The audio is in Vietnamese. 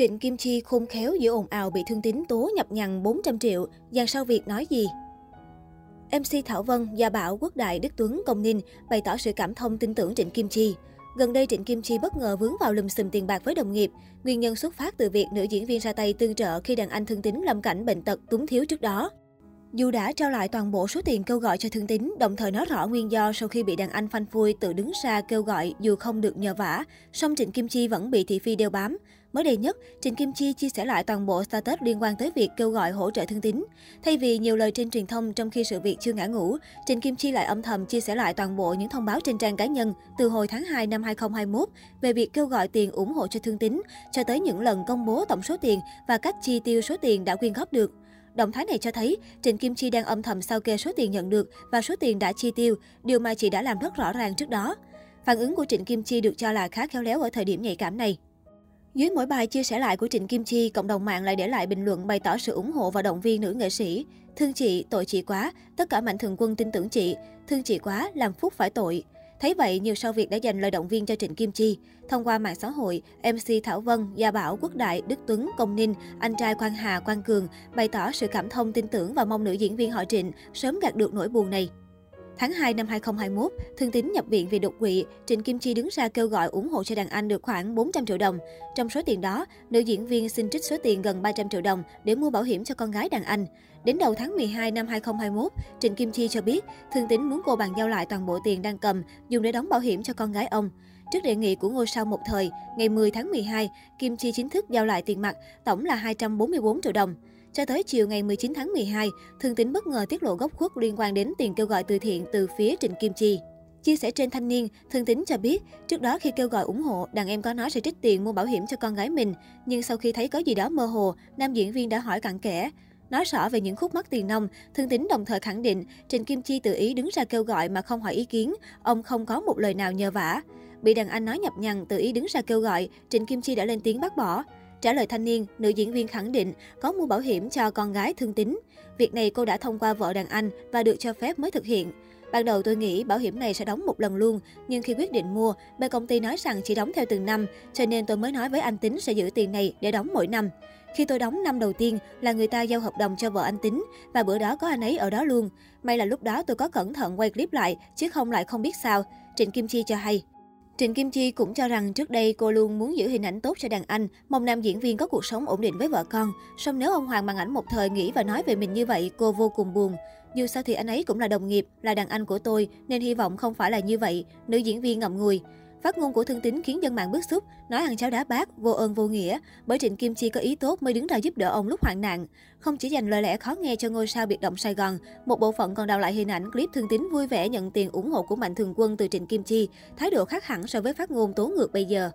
Trịnh Kim Chi khôn khéo giữa ồn ào bị thương tín tố nhập nhằn 400 triệu, dàn sao Việt nói gì? MC Thảo Vân, Gia Bảo, Quốc Đại, Đức Tuấn, Công Ninh bày tỏ sự cảm thông tin tưởng Trịnh Kim Chi. Gần đây Trịnh Kim Chi bất ngờ vướng vào lùm xùm tiền bạc với đồng nghiệp. Nguyên nhân xuất phát từ việc nữ diễn viên ra tay tương trợ khi đàn anh thương tín lâm cảnh bệnh tật túng thiếu trước đó. Dù đã trao lại toàn bộ số tiền kêu gọi cho thương tín, đồng thời nói rõ nguyên do sau khi bị đàn anh phanh phui tự đứng ra kêu gọi dù không được nhờ vả, song Trịnh Kim Chi vẫn bị thị phi đeo bám. Mới đây nhất, Trịnh Kim Chi chia sẻ lại toàn bộ status liên quan tới việc kêu gọi hỗ trợ thương tín. Thay vì nhiều lời trên truyền thông trong khi sự việc chưa ngã ngũ, Trịnh Kim Chi lại âm thầm chia sẻ lại toàn bộ những thông báo trên trang cá nhân từ hồi tháng 2 năm 2021 về việc kêu gọi tiền ủng hộ cho thương tín, cho tới những lần công bố tổng số tiền và cách chi tiêu số tiền đã quyên góp được. Động thái này cho thấy Trịnh Kim Chi đang âm thầm sao kê số tiền nhận được và số tiền đã chi tiêu, điều mà chị đã làm rất rõ ràng trước đó. Phản ứng của Trịnh Kim Chi được cho là khá khéo léo ở thời điểm nhạy cảm này. Dưới mỗi bài chia sẻ lại của Trịnh Kim Chi, cộng đồng mạng lại để lại bình luận bày tỏ sự ủng hộ và động viên nữ nghệ sĩ. Thương chị, tội chị quá, tất cả mạnh thường quân tin tưởng chị. Thương chị quá, làm phúc phải tội. Thấy vậy, nhiều sao Việt đã dành lời động viên cho Trịnh Kim Chi. Thông qua mạng xã hội, MC Thảo Vân, Gia Bảo, Quốc Đại, Đức Tuấn, Công Ninh, anh trai Quang Hà, Quang Cường bày tỏ sự cảm thông tin tưởng và mong nữ diễn viên họ Trịnh sớm gạt được nỗi buồn này. Tháng 2 năm 2021, Thương Tín nhập viện vì đột quỵ, Trịnh Kim Chi đứng ra kêu gọi ủng hộ cho đàn anh được khoảng 400 triệu đồng. Trong số tiền đó, nữ diễn viên xin trích số tiền gần 300 triệu đồng để mua bảo hiểm cho con gái đàn anh. Đến đầu tháng 12 năm 2021, Trịnh Kim Chi cho biết Thương Tín muốn cô bàn giao lại toàn bộ tiền đang cầm dùng để đóng bảo hiểm cho con gái ông. Trước đề nghị của ngôi sao một thời, ngày 10 tháng 12, Kim Chi chính thức giao lại tiền mặt, tổng là 244 triệu đồng. Cho tới chiều ngày 19 tháng 12, Thương Tín bất ngờ tiết lộ gốc khuất liên quan đến tiền kêu gọi từ thiện từ phía Trịnh Kim Chi. Chia sẻ trên thanh niên, Thương Tín cho biết, trước đó khi kêu gọi ủng hộ, đàn em có nói sẽ trích tiền mua bảo hiểm cho con gái mình. Nhưng sau khi thấy có gì đó mơ hồ, nam diễn viên đã hỏi cặn kẽ. Nói rõ về những khúc mắc tiền nông, Thương Tín đồng thời khẳng định Trịnh Kim Chi tự ý đứng ra kêu gọi mà không hỏi ý kiến, ông không có một lời nào nhờ vả. Bị đàn anh nói nhập nhằn tự ý đứng ra kêu gọi, Trịnh Kim Chi đã lên tiếng bác bỏ. Trả lời thanh niên, nữ diễn viên khẳng định có mua bảo hiểm cho con gái thương tín. Việc này cô đã thông qua vợ đàn anh và được cho phép mới thực hiện. Ban đầu tôi nghĩ bảo hiểm này sẽ đóng một lần luôn, nhưng khi quyết định mua, bên công ty nói rằng chỉ đóng theo từng năm, cho nên tôi mới nói với anh Tính sẽ giữ tiền này để đóng mỗi năm. Khi tôi đóng năm đầu tiên là người ta giao hợp đồng cho vợ anh Tính và bữa đó có anh ấy ở đó luôn. May là lúc đó tôi có cẩn thận quay clip lại chứ không lại không biết sao. Trịnh Kim Chi cho hay. Trịnh Kim Chi cũng cho rằng trước đây cô luôn muốn giữ hình ảnh tốt cho đàn anh, mong nam diễn viên có cuộc sống ổn định với vợ con. Song nếu ông Hoàng màn ảnh một thời nghĩ và nói về mình như vậy, cô vô cùng buồn. Dù sao thì anh ấy cũng là đồng nghiệp, là đàn anh của tôi, nên hy vọng không phải là như vậy, nữ diễn viên ngậm ngùi. Phát ngôn của Thương Tín khiến dân mạng bức xúc, nói ăn cháo đá bát, vô ơn vô nghĩa, bởi Trịnh Kim Chi có ý tốt mới đứng ra giúp đỡ ông lúc hoạn nạn. Không chỉ dành lời lẽ khó nghe cho ngôi sao biệt động Sài Gòn, một bộ phận còn đào lại hình ảnh clip Thương Tín vui vẻ nhận tiền ủng hộ của mạnh thường quân từ Trịnh Kim Chi, thái độ khác hẳn so với phát ngôn tố ngược bây giờ.